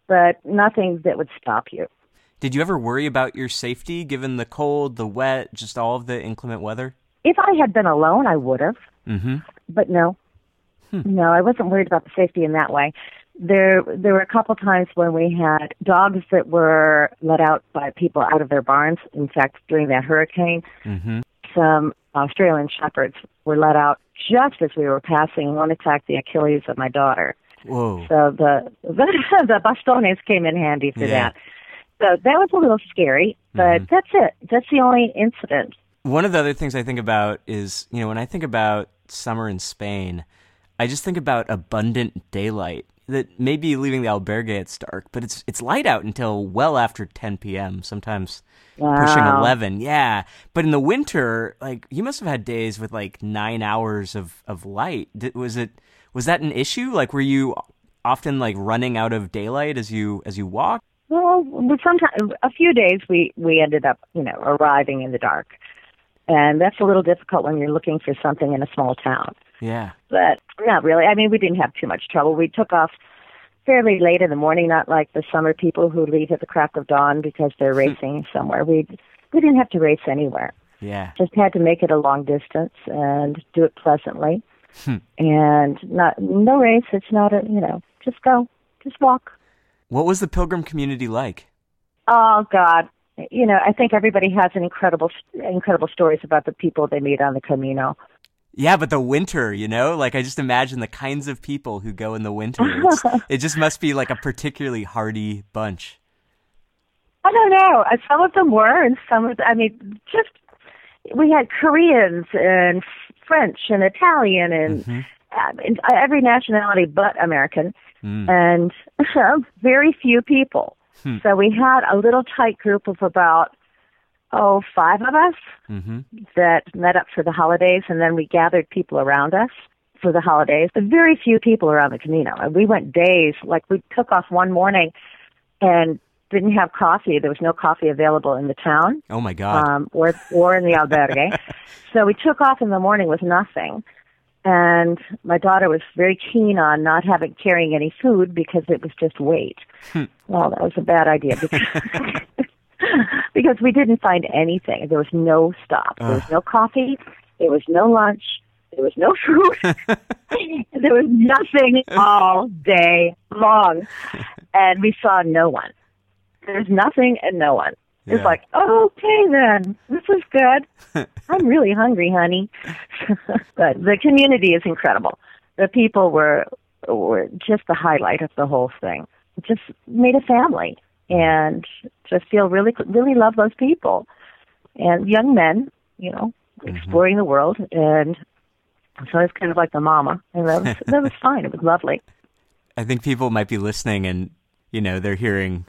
but nothing that would stop you. Did you ever worry about your safety given the cold, the wet, just all of the inclement weather? If I had been alone, I would have. Mm-hmm. but no, no, I wasn't worried about the safety in that way. There, there were a couple times when we had dogs that were let out by people out of their barns. In fact, during that hurricane, Mm-hmm. some Australian shepherds were let out just as we were passing. One attacked the Achilles of my daughter, Whoa. so the the, the bastones came in handy for Yeah. that. So that was a little scary, but that's it. That's the only incident. One of the other things I think about is, you know, when I think about summer in Spain, I just think about abundant daylight. That maybe leaving the albergue it's dark, but it's it's light out until well after 10 p.m. Sometimes pushing 11. Yeah, but in the winter, like you must have had days with like nine hours of of light. Did, was it was that an issue? Like, were you often like running out of daylight as you as you walk? Well, sometimes a few days we we ended up, you know, arriving in the dark, and that's a little difficult when you're looking for something in a small town. Yeah. But not really. I mean, we didn't have too much trouble. We took off fairly late in the morning, not like the summer people who leave at the crack of dawn because they're racing somewhere. We we didn't have to race anywhere. Yeah. Just had to make it a long distance and do it pleasantly. Hmm. and not no race. It's not a you know just go, just walk. What was the pilgrim community like? Oh God, you know I think everybody has an incredible incredible stories about the people they meet on the Camino. Yeah, but the winter, you know, like I just imagine the kinds of people who go in the winter. It just must be like a particularly hardy bunch. I don't know. Uh, Some of them were, and some of the, I mean, just we had Koreans and French and Italian and, uh, and every nationality but American, and very few people. So we had a little tight group of about oh five of us hmm that met up for the holidays, and then we gathered people around us for the holidays. But very few people around the Camino, and we went days. Like we took off one morning and didn't have coffee. There was no coffee available in the town Oh my God. um, or or in the albergue. so we took off in the morning with nothing. And my daughter was very keen on not having carrying any food because it was just weight. well, that was a bad idea because because we didn't find anything. There was no stop. There was ah. no coffee. There was no lunch. There was no food. there was nothing all day long, and we saw no one. There's nothing and no one. It's Yeah. like, oh, okay then, this is good. I'm really hungry, honey. but the community is incredible. The people were were just the highlight of the whole thing. Just made a family, and just feel really really love those people, and young men, you know, mm-hmm. exploring the world, and so I was kind of like the mama, and that was that was fine. It was lovely. I think people might be listening and you know they're hearing,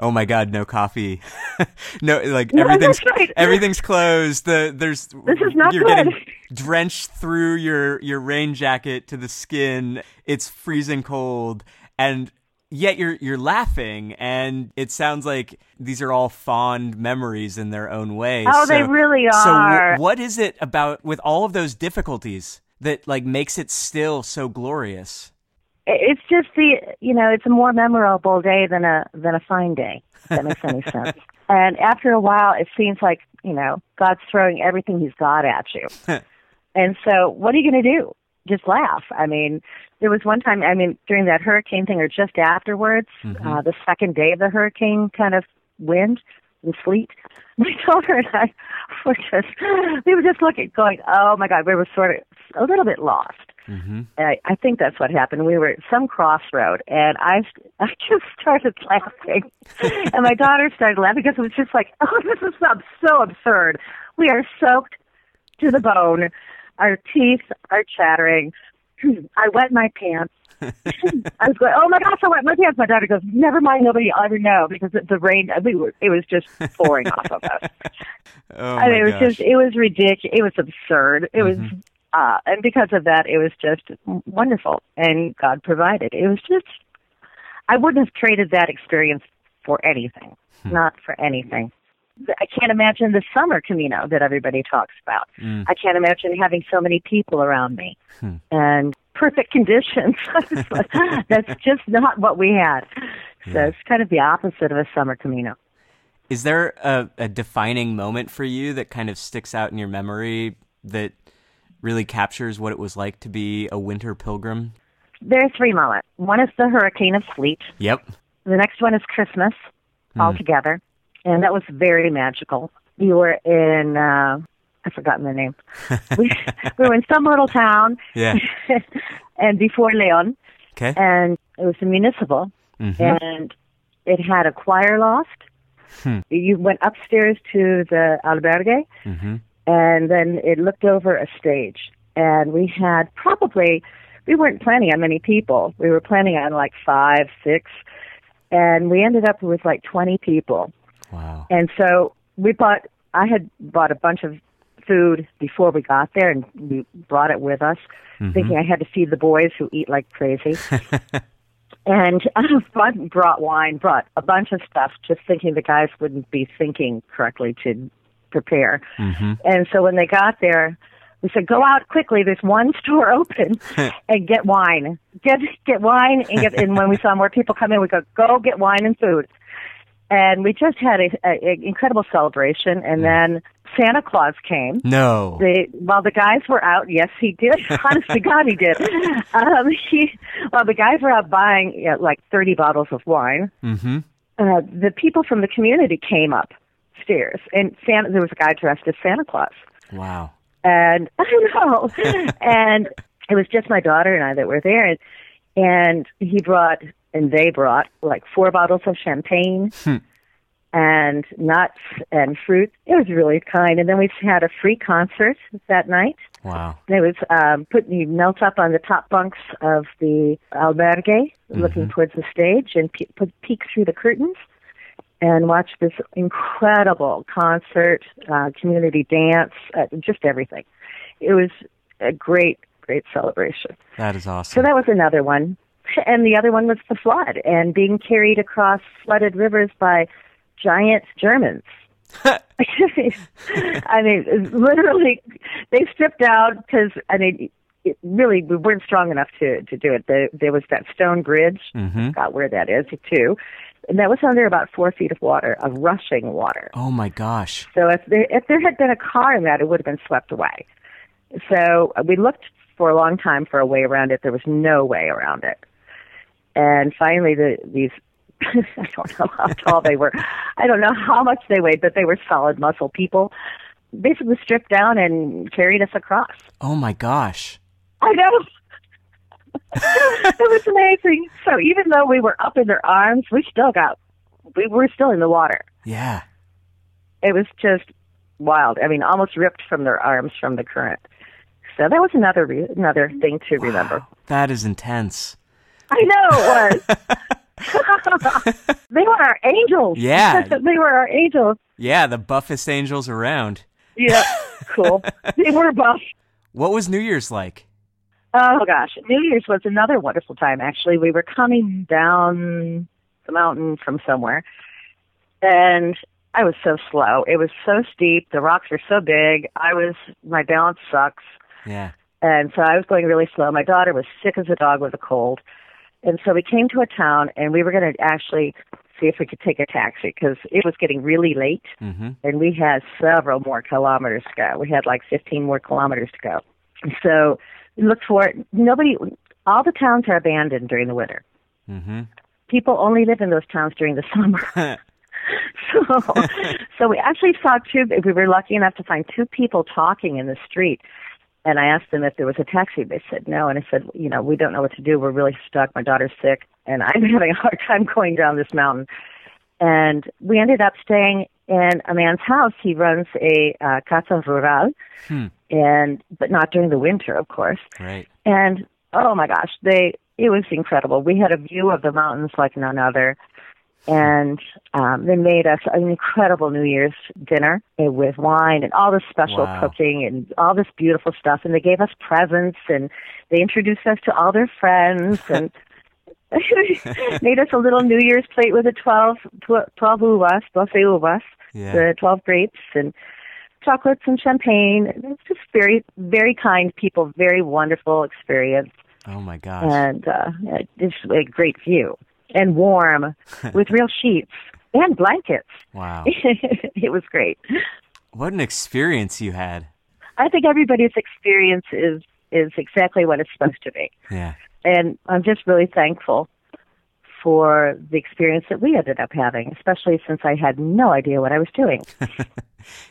"Oh my God, no coffee." no, like No, everything's right. everything's closed. The there's This is not you're good. getting drenched through your your rain jacket to the skin. It's freezing cold, and yet you're you're laughing, and it sounds like these are all fond memories in their own way. Oh, they really are So wh- what is it about with all of those difficulties that like makes it still so glorious? It's just the you know it's a more memorable day than a than a fine day. If that makes any sense. And after a while, it seems like you know God's throwing everything He's got at you. and so, what are you going to do? Just laugh. I mean, there was one time. I mean, during that hurricane thing, or just afterwards, uh, the second day of the hurricane, kind of wind and sleet. My daughter and I were just we were just looking, going, "Oh my God!" We were sort of a little bit lost. Mm-hmm. I, I think that's what happened. We were at some crossroad, and I, I just started laughing, and my daughter started laughing because it was just like, oh, this is so absurd. We are soaked to the bone. Our teeth are chattering. I wet my pants. I was going, oh my gosh, I wet my pants. My daughter goes, never mind, nobody will ever know because the, rain. We were, it was just pouring off of us. Oh I mean, my it was gosh. Mm-hmm. just, it was ridiculous. It was absurd. It was, uh, and because of that, it was just wonderful. And God provided. It was just, I wouldn't have traded that experience for anything. Hmm. Not for anything. I can't imagine the summer Camino that everybody talks about. Mm. I can't imagine having so many people around me Hmm. and perfect conditions. That's just not what we had. So it's kind of the opposite of a summer Camino. Is there a, a defining moment for you that kind of sticks out in your memory that really captures what it was like to be a winter pilgrim? There are three moments. One is the hurricane of sleet. Yep. The next one is Christmas all together, and that was very magical. We were in uh, I've forgotten the name. we, we were in some little town, Yeah. and before Leon, Okay. and it was a municipal, Mhm. and it had a choir loft. Hmm. You went upstairs to the albergue, Mm-hmm. and then it looked over a stage. And we had probably, we weren't planning on many people. We were planning on like five, six, and we ended up with like 20 people. Wow. And so we bought, I had bought a bunch of food before we got there, and we brought it with us, thinking I had to feed the boys who eat like crazy. and I brought wine, brought a bunch of stuff, just thinking the guys wouldn't be thinking correctly to prepare. Mm-hmm. And so when they got there, we said, "Go out quickly. There's one store open, and get wine. Get get wine and get." And when we saw more people come in, we go, "Go get wine and food." And we just had a, a, a incredible celebration. And then Santa Claus came. No. The while the guys were out, yes, he did. Honest to God, he did. Um, he while the guys were out buying you know, like thirty bottles of wine, Mm-hmm. uh, the people from the community came upstairs, and Santa. There was a guy dressed as Santa Claus Wow. and I know. and it was just my daughter and I that were there, and, and he brought and they brought like four bottles of champagne and nuts and fruit. It was really kind. And then we had a free concert that night. Wow. And it was um, put you melt up on the top bunks of the albergue, looking towards the stage, and pe- put, peek through the curtains and watch this incredible concert, uh, community dance, uh, just everything. It was a great, great celebration. That is awesome. So that was another one. And the other one was the flood and being carried across flooded rivers by giant Germans. I mean, literally, they stripped out because I mean, it really we weren't strong enough to to do it. The, there was that stone bridge. Mhm. Got where that is too, and that was under about four feet of water, of rushing water. oh my gosh. So if there if there had been a car in that, it would have been swept away. So uh, we looked for a long time for a way around it. There was no way around it. And finally, the these I don't know how tall they were. I don't know how much they weighed, but they were solid muscle people. Basically stripped down and carried us across. Oh my gosh. I know. it was amazing. So even though we were up in their arms, we still got we were still in the water. Yeah. it was just wild. I mean, almost ripped from their arms from the current. So that was another re- another thing to remember. That is intense. I know it was. they were our angels. Yeah. they were our angels. Yeah, the buffest angels around. Yeah, cool. they were buff. What was New Year's like? Oh gosh, New Year's was another wonderful time. Actually, we were coming down the mountain from somewhere, and I was so slow. It was so steep. The rocks were so big. I was my balance sucks, Yeah. and so I was going really slow. My daughter was sick as a dog with a cold, and so we came to a town, and we were going to actually see if we could take a taxi because it was getting really late, Mm-hmm. and we had several more kilometers to go. We had like 15 more kilometers to go. So we looked for it. Nobody, all the towns are abandoned during the winter. Mm-hmm. People only live in those towns during the summer. so, so we actually saw two. We were lucky enough to find two people talking in the street. And I asked them if there was a taxi. They said no. And I said, you know, we don't know what to do. We're really stuck. My daughter's sick, and I'm having a hard time going down this mountain. And we ended up staying in a man's house. He runs a uh, casa rural, Hmm. and but not during the winter, of course. Right. And oh my gosh, they it was incredible. We had a view of the mountains like none other. And um, they made us an incredible New Year's dinner with wine and all this special Wow. cooking and all this beautiful stuff. And they gave us presents and they introduced us to all their friends and made us a little New Year's plate with a 12, tw- 12 uvas, 12 uvas, Yeah. the 12 grapes and chocolates and champagne. It was just very, very kind people, very wonderful experience, Oh my gosh. and uh, just a great view and warm with real sheets and blankets. wow. it was great. What an experience you had. I think everybody's experience is is exactly what it's supposed to be, Yeah. and I'm just really thankful for the experience that we ended up having, especially since I had no idea what I was doing.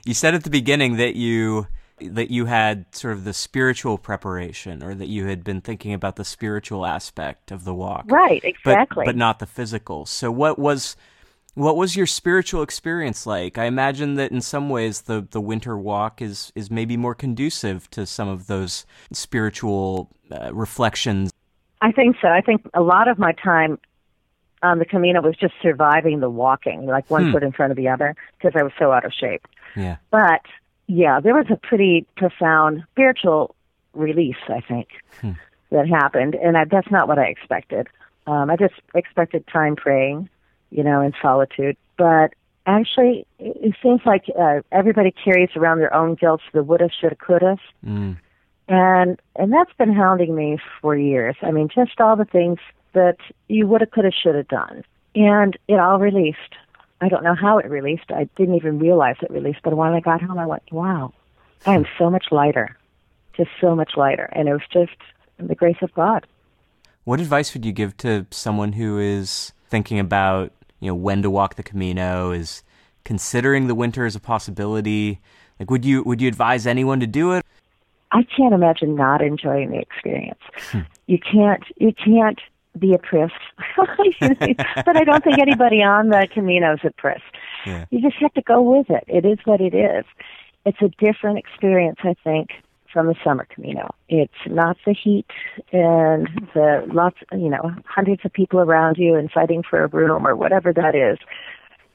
You said at the beginning that you that you had sort of the spiritual preparation or that you had been thinking about the spiritual aspect of the walk. right, But exactly. but not the physical. So what was what was your spiritual experience like? I imagine that in some ways the the winter walk is is maybe more conducive to some of those spiritual uh, reflections. I think so. I think a lot of my time on the Camino was just surviving the walking, like one Hmm. foot in front of the other, because I was so out of shape. Yeah. But yeah, there was a pretty profound spiritual release, I think, Hmm. that happened, and I, that's not what I expected. Um, I just expected time praying, you know, in solitude. But actually, it, it seems like uh, everybody carries around their own guilt, the woulda, shoulda, coulda, Mm. and and that's been hounding me for years. I mean, just all the things that you woulda, coulda, shoulda done, and it all released. I don't know how it released. I didn't even realize it released. But when I got home, I went, "Wow, I am so much lighter, just so much lighter." And it was just the grace of God. What advice would you give to someone who is thinking about, you know, when to walk the Camino, is considering the winter as a possibility? Like would you would you advise anyone to do it? I can't imagine not enjoying the experience. Hmm. You can't. You can't be a priss. but I don't think anybody on the Camino is a priss. Yeah. You just have to go with it. It is what it is. It's a different experience, I think, from the summer Camino. It's not the heat and the lots, you know, hundreds of people around you and fighting for a room or whatever that is.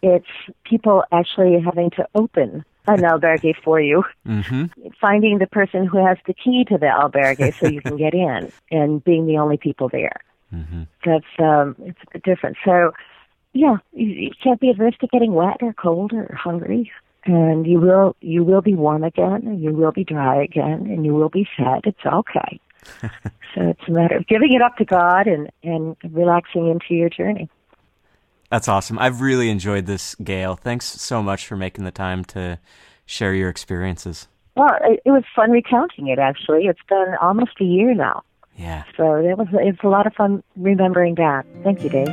It's people actually having to open an albergue for you Mhm. finding the person who has the key to the albergue so you can get in and being the only people there. Mhm. That's um it's a bit different. So yeah, you, you can't be adverse to getting wet or cold or hungry. And you will you will be warm again and you will be dry again and you will be fed. It's okay. so it's a matter of giving it up to God and, and relaxing into your journey. That's awesome. I've really enjoyed this, Gayle. Thanks so much for making the time to share your experiences. Well, it, it was fun recounting it actually. It's been almost a year now. Yeah. So it was it's a lot of fun remembering that. Thank you, Dave.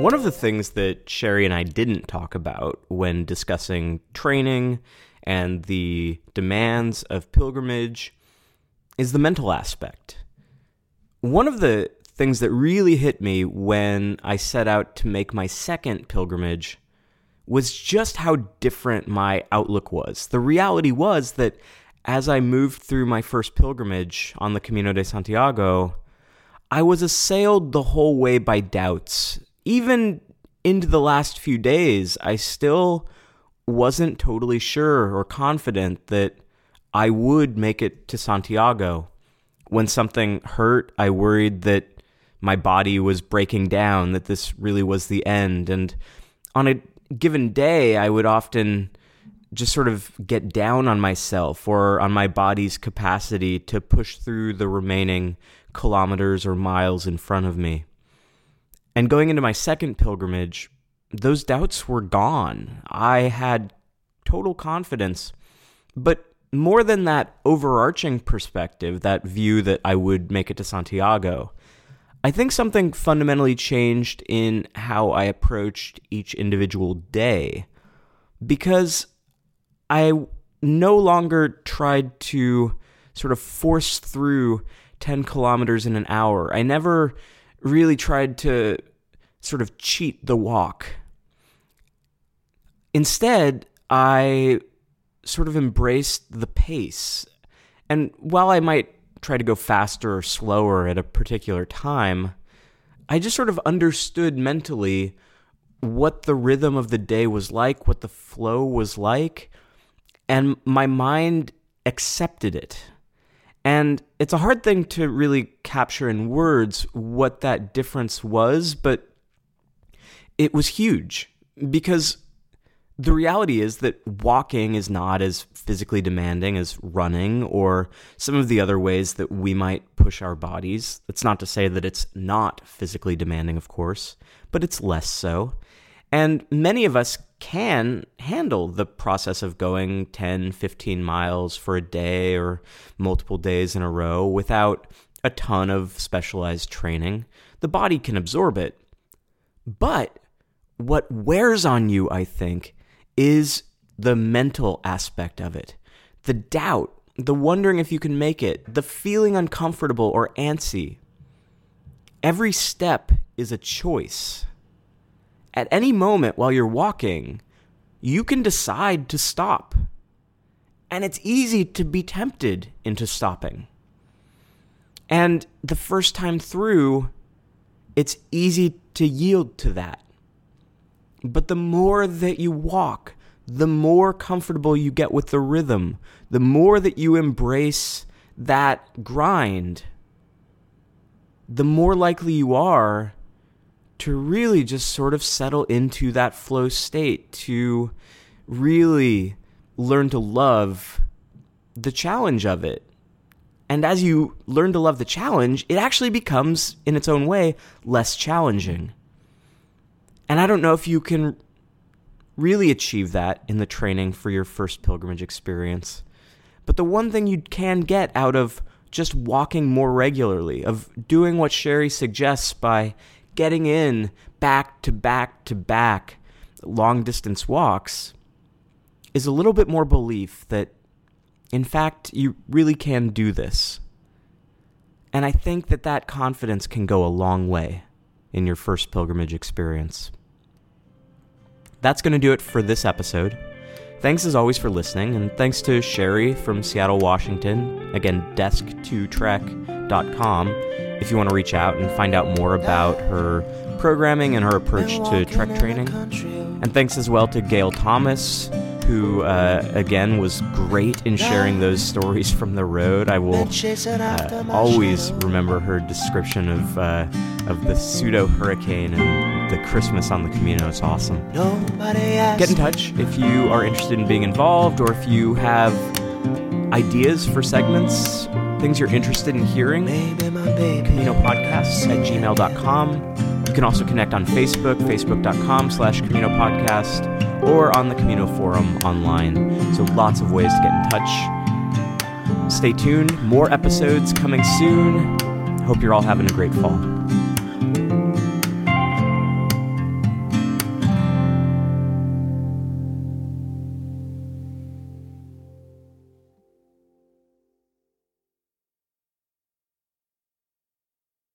One of the things that Sheri and I didn't talk about when discussing training and the demands of pilgrimage is the mental aspect. One of the things that really hit me when I set out to make my second pilgrimage was just how different my outlook was. The reality was that as I moved through my first pilgrimage on the Camino de Santiago, I was assailed the whole way by doubts. Even into the last few days, I still wasn't totally sure or confident that I would make it to Santiago. When something hurt, I worried that my body was breaking down, that this really was the end. And on a given day, I would often just sort of get down on myself or on my body's capacity to push through the remaining kilometers or miles in front of me. And going into my second pilgrimage, those doubts were gone. I had total confidence. But more than that overarching perspective, that view that I would make it to Santiago, I think something fundamentally changed in how I approached each individual day because I no longer tried to sort of force through 10 kilometers in an hour. I never really tried to sort of cheat the walk. Instead, I sort of embraced the pace. And while I might try to go faster or slower at a particular time, I just sort of understood mentally what the rhythm of the day was like, what the flow was like, and my mind accepted it. And it's a hard thing to really capture in words what that difference was, but it was huge because the reality is that walking is not as physically demanding as running or some of the other ways that we might push our bodies. That's not to say that it's not physically demanding, of course, but it's less so. And many of us can handle the process of going 10, 15 miles for a day or multiple days in a row without a ton of specialized training. The body can absorb it. But what wears on you, I think, is the mental aspect of it. The doubt, the wondering if you can make it, the feeling uncomfortable or antsy. Every step is a choice. At any moment while you're walking, you can decide to stop. And it's easy to be tempted into stopping. And the first time through, it's easy to yield to that. But the more that you walk, the more comfortable you get with the rhythm, the more that you embrace that grind, the more likely you are to really just sort of settle into that flow state, to really learn to love the challenge of it. And as you learn to love the challenge, it actually becomes, in its own way, less challenging. And I don't know if you can really achieve that in the training for your first pilgrimage experience. But the one thing you can get out of just walking more regularly, of doing what Sheri suggests by getting in back to back to back long distance walks, is a little bit more belief that, in fact, you really can do this. And I think that that confidence can go a long way in your first pilgrimage experience. That's going to do it for this episode. Thanks as always for listening, and thanks to Sheri from Seattle, Washington. Again, desktotrek.com if you want to reach out and find out more about her programming and her approach to trek training. And thanks as well to Gayle Thomas, who uh, again was great in sharing those stories from the road. I will uh, always remember her description of uh, of the pseudo hurricane and the Christmas on the Camino. It's awesome. Get in touch if you are interested in being involved or if you have ideas for segments, things you're interested in hearing. Camino Podcasts at gmail.com. You can also connect on Facebook, facebook.com slash Camino Podcast or on the Camino Forum online. So lots of ways to get in touch. Stay tuned. More episodes coming soon. Hope you're all having a great fall.